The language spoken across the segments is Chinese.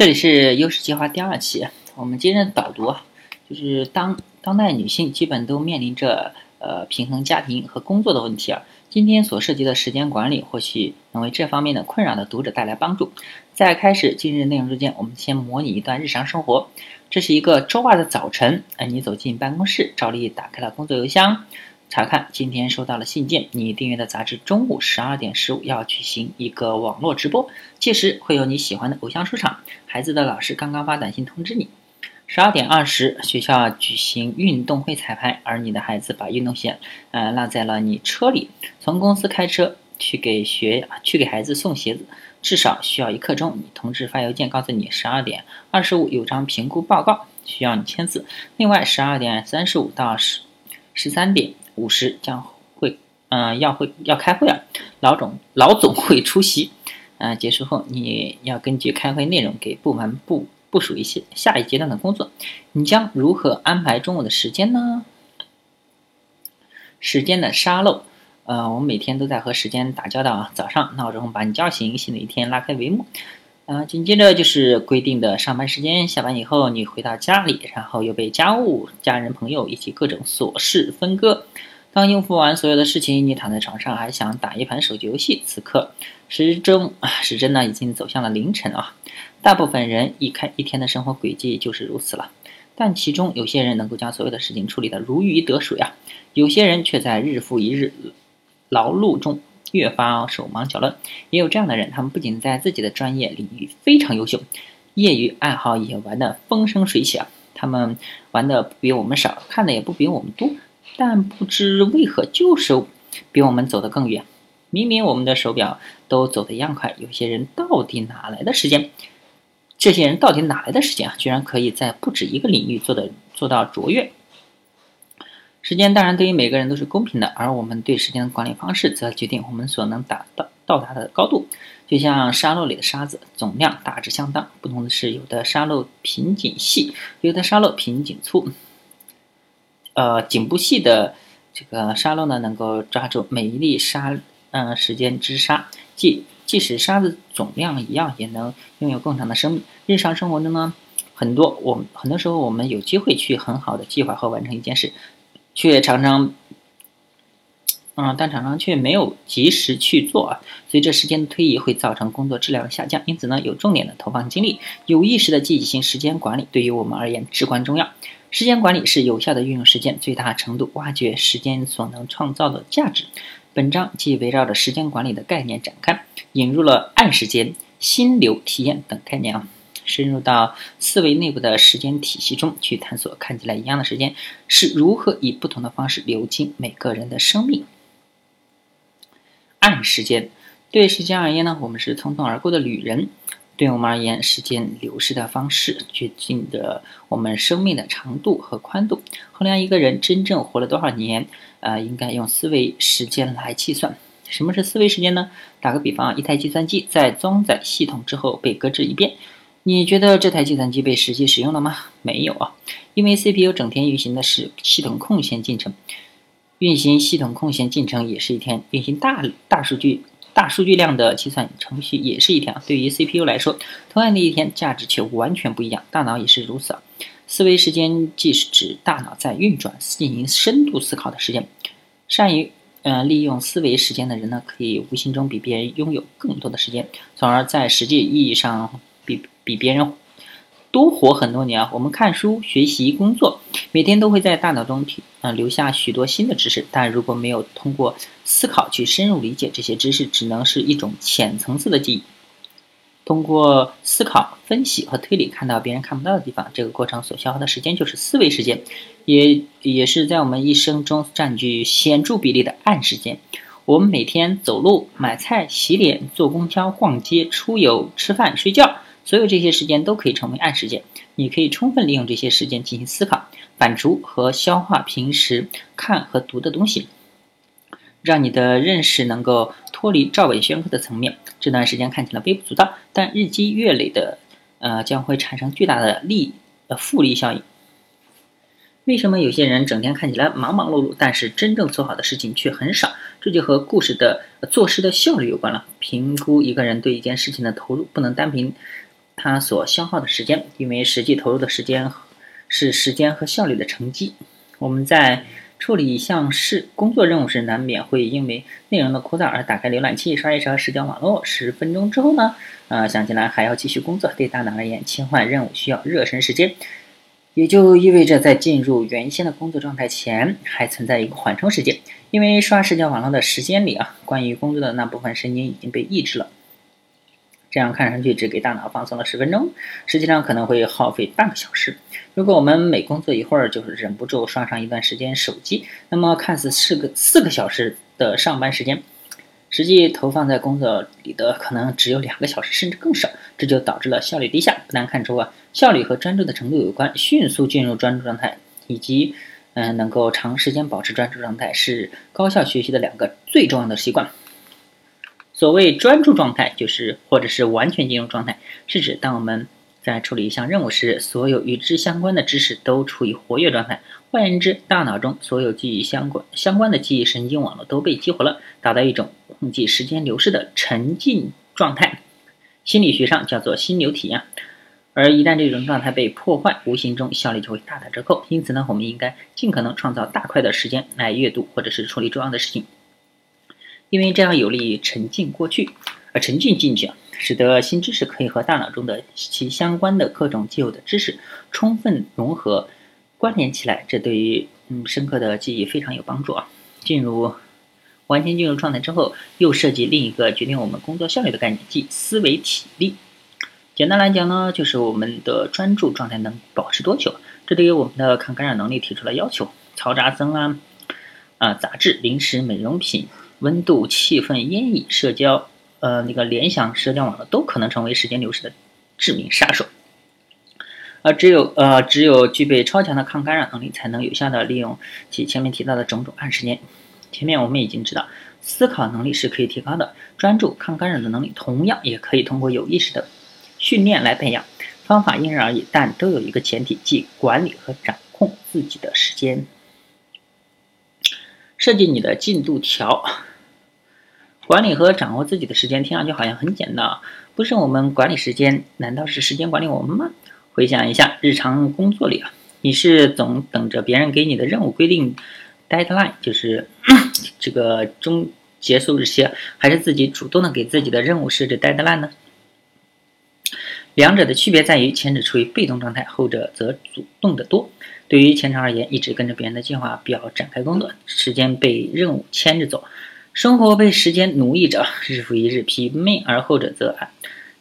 这里是优势计划第二期，我们今日导读，就是当当代女性基本都面临着呃平衡家庭和工作的问题啊。今天所涉及的时间管理，或许能为这方面的困扰的读者带来帮助。在开始今日内容之前，我们先模拟一段日常生活。这是一个周二的早晨，哎，你走进办公室，照例打开了工作邮箱。查看今天收到了信件，你订阅的杂志中午十二点十五要举行一个网络直播，届时会有你喜欢的偶像出场。孩子的老师刚刚发短信通知你，十二点二十学校举行运动会彩排，而你的孩子把运动鞋呃落在了你车里，从公司开车去给学去给孩子送鞋子，至少需要一刻钟。你同事发邮件告诉你十二点二十五有张评估报告需要你签字，另外十二点三十五到十十三点。五十将会，嗯，要会要开会啊，老总老总会出席，嗯，结束后你要根据开会内容给部门部部署一些下一阶段的工作，你将如何安排中午的时间呢？时间的沙漏，呃，我们每天都在和时间打交道啊，早上闹钟把你叫醒，新的一天拉开帷幕，啊，紧接着就是规定的上班时间，下班以后你回到家里，然后又被家务、家人、朋友以及各种琐事分割。刚应付完所有的事情，你躺在床上还想打一盘手机游戏。此刻时钟，时针呢已经走向了凌晨啊。大部分人一开一天的生活轨迹就是如此了。但其中有些人能够将所有的事情处理得如鱼得水啊，有些人却在日复一日劳碌中越发手忙脚乱。也有这样的人，他们不仅在自己的专业领域非常优秀，业余爱好也玩得风生水起啊。他们玩的不比我们少，看的也不比我们多。但不知为何，就是比我们走得更远。明明我们的手表都走得一样快，有些人到底哪来的时间？这些人到底哪来的时间啊？居然可以在不止一个领域做的做到卓越。时间当然对于每个人都是公平的，而我们对时间的管理方式，则决定我们所能达到到达的高度。就像沙漏里的沙子，总量大致相当，不同的是，有的沙漏瓶颈细，有的沙漏瓶颈粗。呃，颈部细的这个沙漏呢，能够抓住每一粒沙，嗯，时间之沙，即即使沙子总量一样，也能拥有更长的生命。日常生活中呢，很多我们很多时候我们有机会去很好的计划和完成一件事，却常常，嗯，但常常却没有及时去做啊。随着时间的推移，会造成工作质量的下降。因此呢，有重点的投放精力，有意识的积极性时间管理，对于我们而言至关重要。时间管理是有效的运用时间，最大程度挖掘时间所能创造的价值。本章即围绕着时间管理的概念展开，引入了暗时间、心流体验等概念啊，深入到思维内部的时间体系中去探索，看起来一样的时间是如何以不同的方式流进每个人的生命。暗时间对时间而言呢，我们是匆匆而过的旅人。对我们而言，时间流逝的方式决定着我们生命的长度和宽度。衡量一个人真正活了多少年，呃，应该用思维时间来计算。什么是思维时间呢？打个比方，一台计算机在装载系统之后被搁置一遍，你觉得这台计算机被实际使用了吗？没有啊，因为 CPU 整天运行的是系统空闲进程，运行系统空闲进程也是一天，运行大大数据。大数据量的计算程序也是一天，对于 CPU 来说，同样的一天价值却完全不一样。大脑也是如此啊。思维时间即是指大脑在运转、进行深度思考的时间。善于呃利用思维时间的人呢，可以无形中比别人拥有更多的时间，从而在实际意义上比比别人。多活很多年啊！我们看书、学习、工作，每天都会在大脑中提啊留下许多新的知识。但如果没有通过思考去深入理解这些知识，只能是一种浅层次的记忆。通过思考、分析和推理，看到别人看不到的地方，这个过程所消耗的时间就是思维时间，也也是在我们一生中占据显著比例的暗时间。我们每天走路、买菜、洗脸、坐公交、逛街、出游、吃饭、睡觉。所有这些时间都可以成为暗时间，你可以充分利用这些时间进行思考、反刍和消化平时看和读的东西，让你的认识能够脱离照本宣科的层面。这段时间看起来微不足道，但日积月累的，呃，将会产生巨大的利呃复利效应。为什么有些人整天看起来忙忙碌碌，但是真正做好的事情却很少？这就和故事的做事的效率有关了。评估一个人对一件事情的投入，不能单凭。它所消耗的时间，因为实际投入的时间是时间和效率的乘积。我们在处理一项事工作任务时，难免会因为内容的枯燥而打开浏览器刷一刷社交网络。十分钟之后呢，呃，想起来还要继续工作，对大脑而言，切换任务需要热身时间，也就意味着在进入原先的工作状态前，还存在一个缓冲时间。因为刷社交网络的时间里啊，关于工作的那部分神经已经被抑制了。这样看上去只给大脑放松了十分钟，实际上可能会耗费半个小时。如果我们每工作一会儿，就是忍不住刷上一段时间手机，那么看似是个四个小时的上班时间，实际投放在工作里的可能只有两个小时，甚至更少。这就导致了效率低下。不难看出啊，效率和专注的程度有关。迅速进入专注状态，以及嗯能够长时间保持专注状态，是高效学习的两个最重要的习惯。所谓专注状态，就是或者是完全进入状态，是指当我们在处理一项任务时，所有与之相关的知识都处于活跃状态。换言之，大脑中所有记忆相关相关的记忆神经网络都被激活了，达到一种控制时间流逝的沉浸状态。心理学上叫做心流体验。而一旦这种状态被破坏，无形中效率就会大打折扣。因此呢，我们应该尽可能创造大块的时间来阅读或者是处理重要的事情。因为这样有利于沉浸过去，而沉浸进去啊，使得新知识可以和大脑中的其相关的各种既有的知识充分融合、关联起来。这对于嗯深刻的记忆非常有帮助啊。进入完全进入状态之后，又涉及另一个决定我们工作效率的概念，即思维体力。简单来讲呢，就是我们的专注状态能保持多久？这对于我们的抗干扰能力提出了要求。嘈杂声啊，啊杂志、零食、美容品。温度、气氛、烟瘾、社交，呃，那个联想、社交网络都可能成为时间流逝的致命杀手。而只有呃，只有具备超强的抗干扰能力，才能有效的利用其前面提到的种种暗时间。前面我们已经知道，思考能力是可以提高的，专注、抗干扰的能力同样也可以通过有意识的训练来培养。方法因人而异，但都有一个前提，即管理和掌控自己的时间，设计你的进度条。管理和掌握自己的时间，听上去好像很简单啊！不是我们管理时间，难道是时间管理我们吗？回想一下日常工作里啊，你是总等着别人给你的任务规定 deadline，就是 这个终结束日期，还是自己主动的给自己的任务设置 deadline 呢？两者的区别在于，前者处于被动状态，后者则主动的多。对于前者而言，一直跟着别人的计划表展开工作，时间被任务牵着走。生活被时间奴役着，日复一日疲惫，而后者则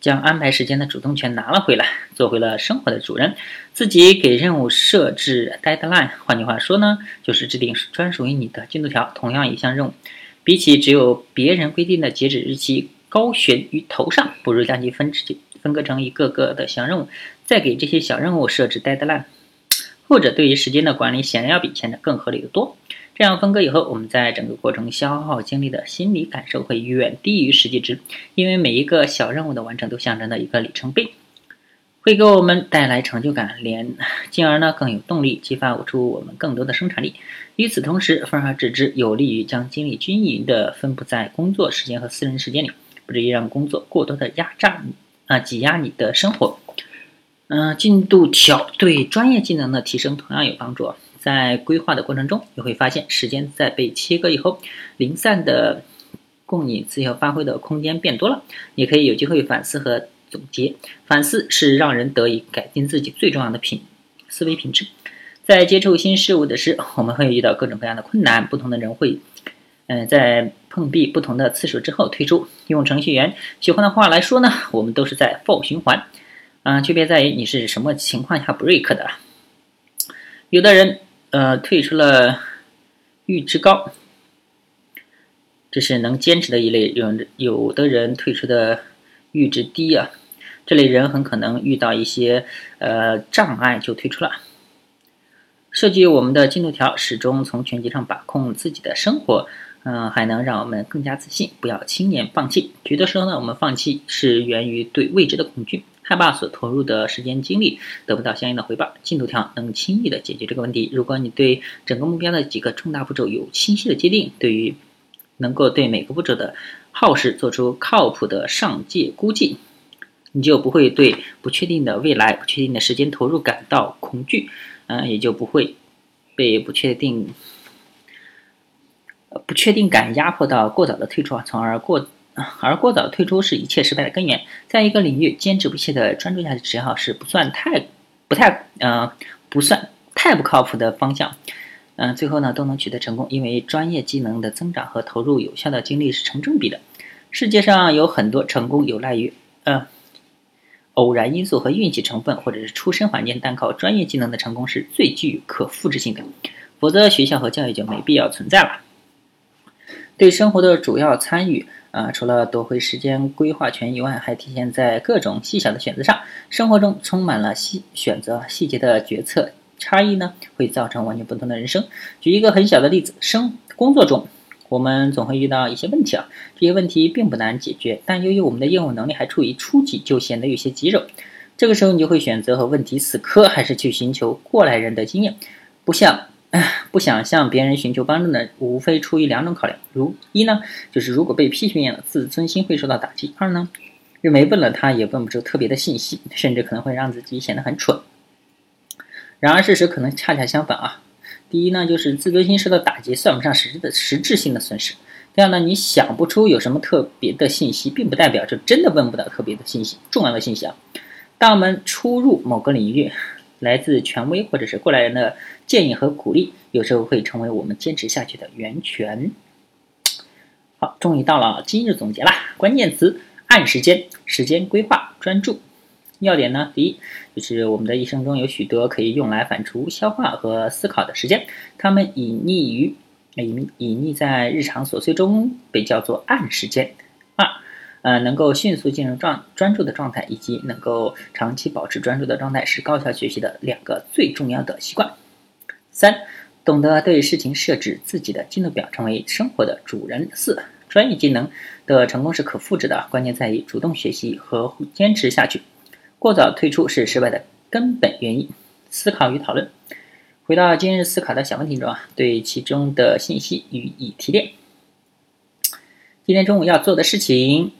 将安排时间的主动权拿了回来，做回了生活的主人，自己给任务设置 deadline。换句话说呢，就是制定专属于你的进度条。同样一项任务，比起只有别人规定的截止日期高悬于头上，不如将其分支分割成一个个的小任务，再给这些小任务设置 deadline。后者对于时间的管理显然要比前者更合理的多。这样分割以后，我们在整个过程消耗精力的心理感受会远低于实际值，因为每一个小任务的完成都象征着一个里程碑，会给我们带来成就感，连 进而呢更有动力激发出我们更多的生产力。与此同时，分而治之有利于将精力均匀地分布在工作时间和私人时间里，不至于让工作过多的压榨你啊挤压你的生活。嗯，进度条对专业技能的提升同样有帮助。在规划的过程中，你会发现时间在被切割以后，零散的供你自由发挥的空间变多了。你可以有机会反思和总结。反思是让人得以改进自己最重要的品思维品质。在接触新事物的时，我们会遇到各种各样的困难。不同的人会，嗯，在碰壁不同的次数之后退出。用程序员喜欢的话来说呢，我们都是在 for 循环。嗯，区别在于你是什么情况下 break 的。有的人。呃，退出了阈值高，这是能坚持的一类人。有的人退出的阈值低啊，这类人很可能遇到一些呃障碍就退出了。设计我们的进度条，始终从全局上把控自己的生活，嗯，还能让我们更加自信。不要轻言放弃。许多时候呢，我们放弃是源于对未知的恐惧。害怕所投入的时间精力得不到相应的回报，进度条能轻易的解决这个问题。如果你对整个目标的几个重大步骤有清晰的界定，对于能够对每个步骤的耗时做出靠谱的上界估计，你就不会对不确定的未来、不确定的时间投入感到恐惧，嗯，也就不会被不确定、不确定感压迫到过早的退出，从而过而过早退出是一切失败的根源。在一个领域坚持不懈的专注下去，只要是不算太不太呃不算太不靠谱的方向，嗯，最后呢都能取得成功，因为专业技能的增长和投入有效的精力是成正比的。世界上有很多成功有赖于呃。偶然因素和运气成分，或者是出身环境，单靠专业技能的成功是最具可复制性的。否则，学校和教育就没必要存在了。对生活的主要参与，啊，除了夺回时间规划权以外，还体现在各种细小的选择上。生活中充满了细选择细节的决策差异呢，会造成完全不同的人生。举一个很小的例子，生工作中。我们总会遇到一些问题啊，这些问题并不难解决，但由于我们的业务能力还处于初级，就显得有些棘手。这个时候，你就会选择和问题死磕，还是去寻求过来人的经验？不像，不想向别人寻求帮助呢？无非出于两种考量：如一呢，就是如果被批评了，自尊心会受到打击；二呢，认为问了他也问不出特别的信息，甚至可能会让自己显得很蠢。然而，事实可能恰恰相反啊。第一呢，就是自尊心受到打击，算不上实质的实质性的损失。第二呢，你想不出有什么特别的信息，并不代表就真的问不到特别的信息、重要的信息啊。当我们初入某个领域，来自权威或者是过来人的建议和鼓励，有时候会成为我们坚持下去的源泉。好，终于到了今日总结啦，关键词：按时间、时间规划、专注。要点呢？第一，就是我们的一生中有许多可以用来反刍、消化和思考的时间，它们隐匿于隐隐匿在日常琐碎中，被叫做暗时间。二，呃，能够迅速进入状专注的状态，以及能够长期保持专注的状态，是高效学习的两个最重要的习惯。三，懂得对事情设置自己的进度表，成为生活的主人。四，专业技能的成功是可复制的，关键在于主动学习和坚持下去。过早退出是失败的根本原因。思考与讨论，回到今日思考的小问题中啊，对其中的信息予以提炼。今天中午要做的事情，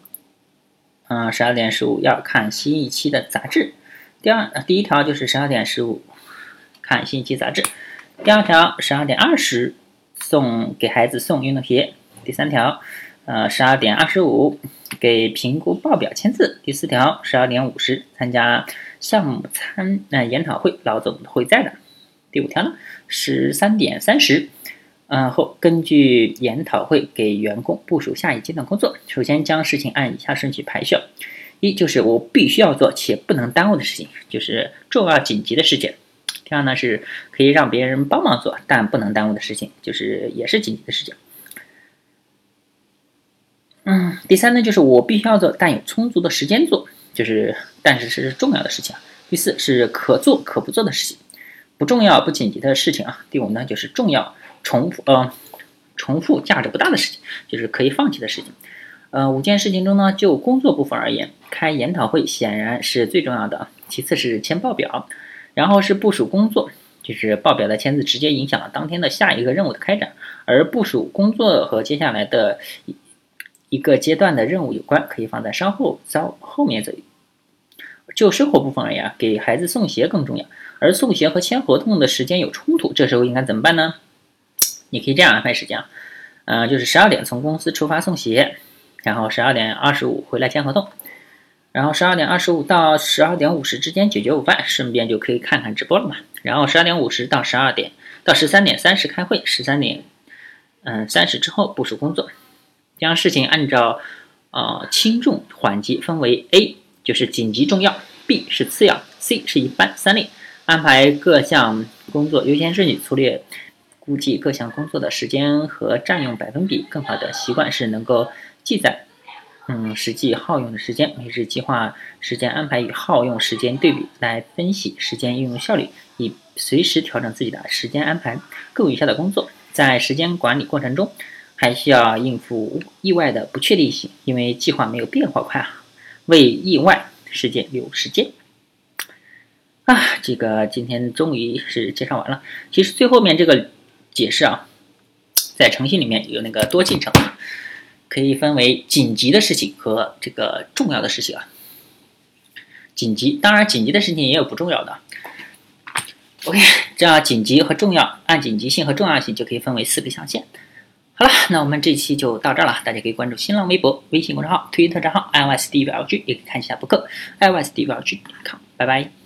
嗯，十二点十五要看新一期的杂志。第二，第一条就是十二点十五看新一期杂志。第二条，十二点二十送给孩子送运动鞋。第三条。呃，十二点二十五给评估报表签字。第四条，十二点五十参加项目参呃研讨会，老总会在的。第五条呢，十三点三十，嗯后根据研讨会给员工部署下一阶段工作。首先将事情按以下顺序排序：一就是我必须要做且不能耽误的事情，就是重要紧急的事情；第二呢是可以让别人帮忙做但不能耽误的事情，就是也是紧急的事情。嗯，第三呢，就是我必须要做，但有充足的时间做，就是但是是重要的事情。第四是可做可不做的事情，不重要不紧急的事情啊。第五呢，就是重要重复呃重复价值不大的事情，就是可以放弃的事情。呃，五件事情中呢，就工作部分而言，开研讨会显然是最重要的，其次是签报表，然后是部署工作，就是报表的签字直接影响了当天的下一个任务的开展，而部署工作和接下来的。一一个阶段的任务有关，可以放在稍后稍后面走。就生活部分而言，给孩子送鞋更重要，而送鞋和签合同的时间有冲突，这时候应该怎么办呢？你可以这样安排时间啊，嗯，就是十二点从公司出发送鞋，然后十二点二十五回来签合同，然后十二点二十五到十二点五十之间解决午饭，顺便就可以看看直播了嘛。然后十二点五十到十二点到十三点三十开会，十三点嗯三十之后部署工作。将事情按照，呃轻重缓急分为 A 就是紧急重要，B 是次要，C 是一般三类，安排各项工作优先顺序，粗略估计各项工作的时间和占用百分比。更好的习惯是能够记载，嗯实际耗用的时间，每日计划时间安排与耗用时间对比，来分析时间运用效率，以随时调整自己的时间安排，更有效的工作。在时间管理过程中。还需要应付意外的不确定性，因为计划没有变化快啊。为意外事件留时间啊！这个今天终于是介绍完了。其实最后面这个解释啊，在程序里面有那个多进程，可以分为紧急的事情和这个重要的事情啊。紧急，当然紧急的事情也有不重要的。OK，这样紧急和重要，按紧急性和重要性就可以分为四个象限。好了，那我们这期就到这儿了。大家可以关注新浪微博、微信公众号、推特账号 iOS D 表 G，也可以看一下博客 iOS D 表 G.com。拜拜。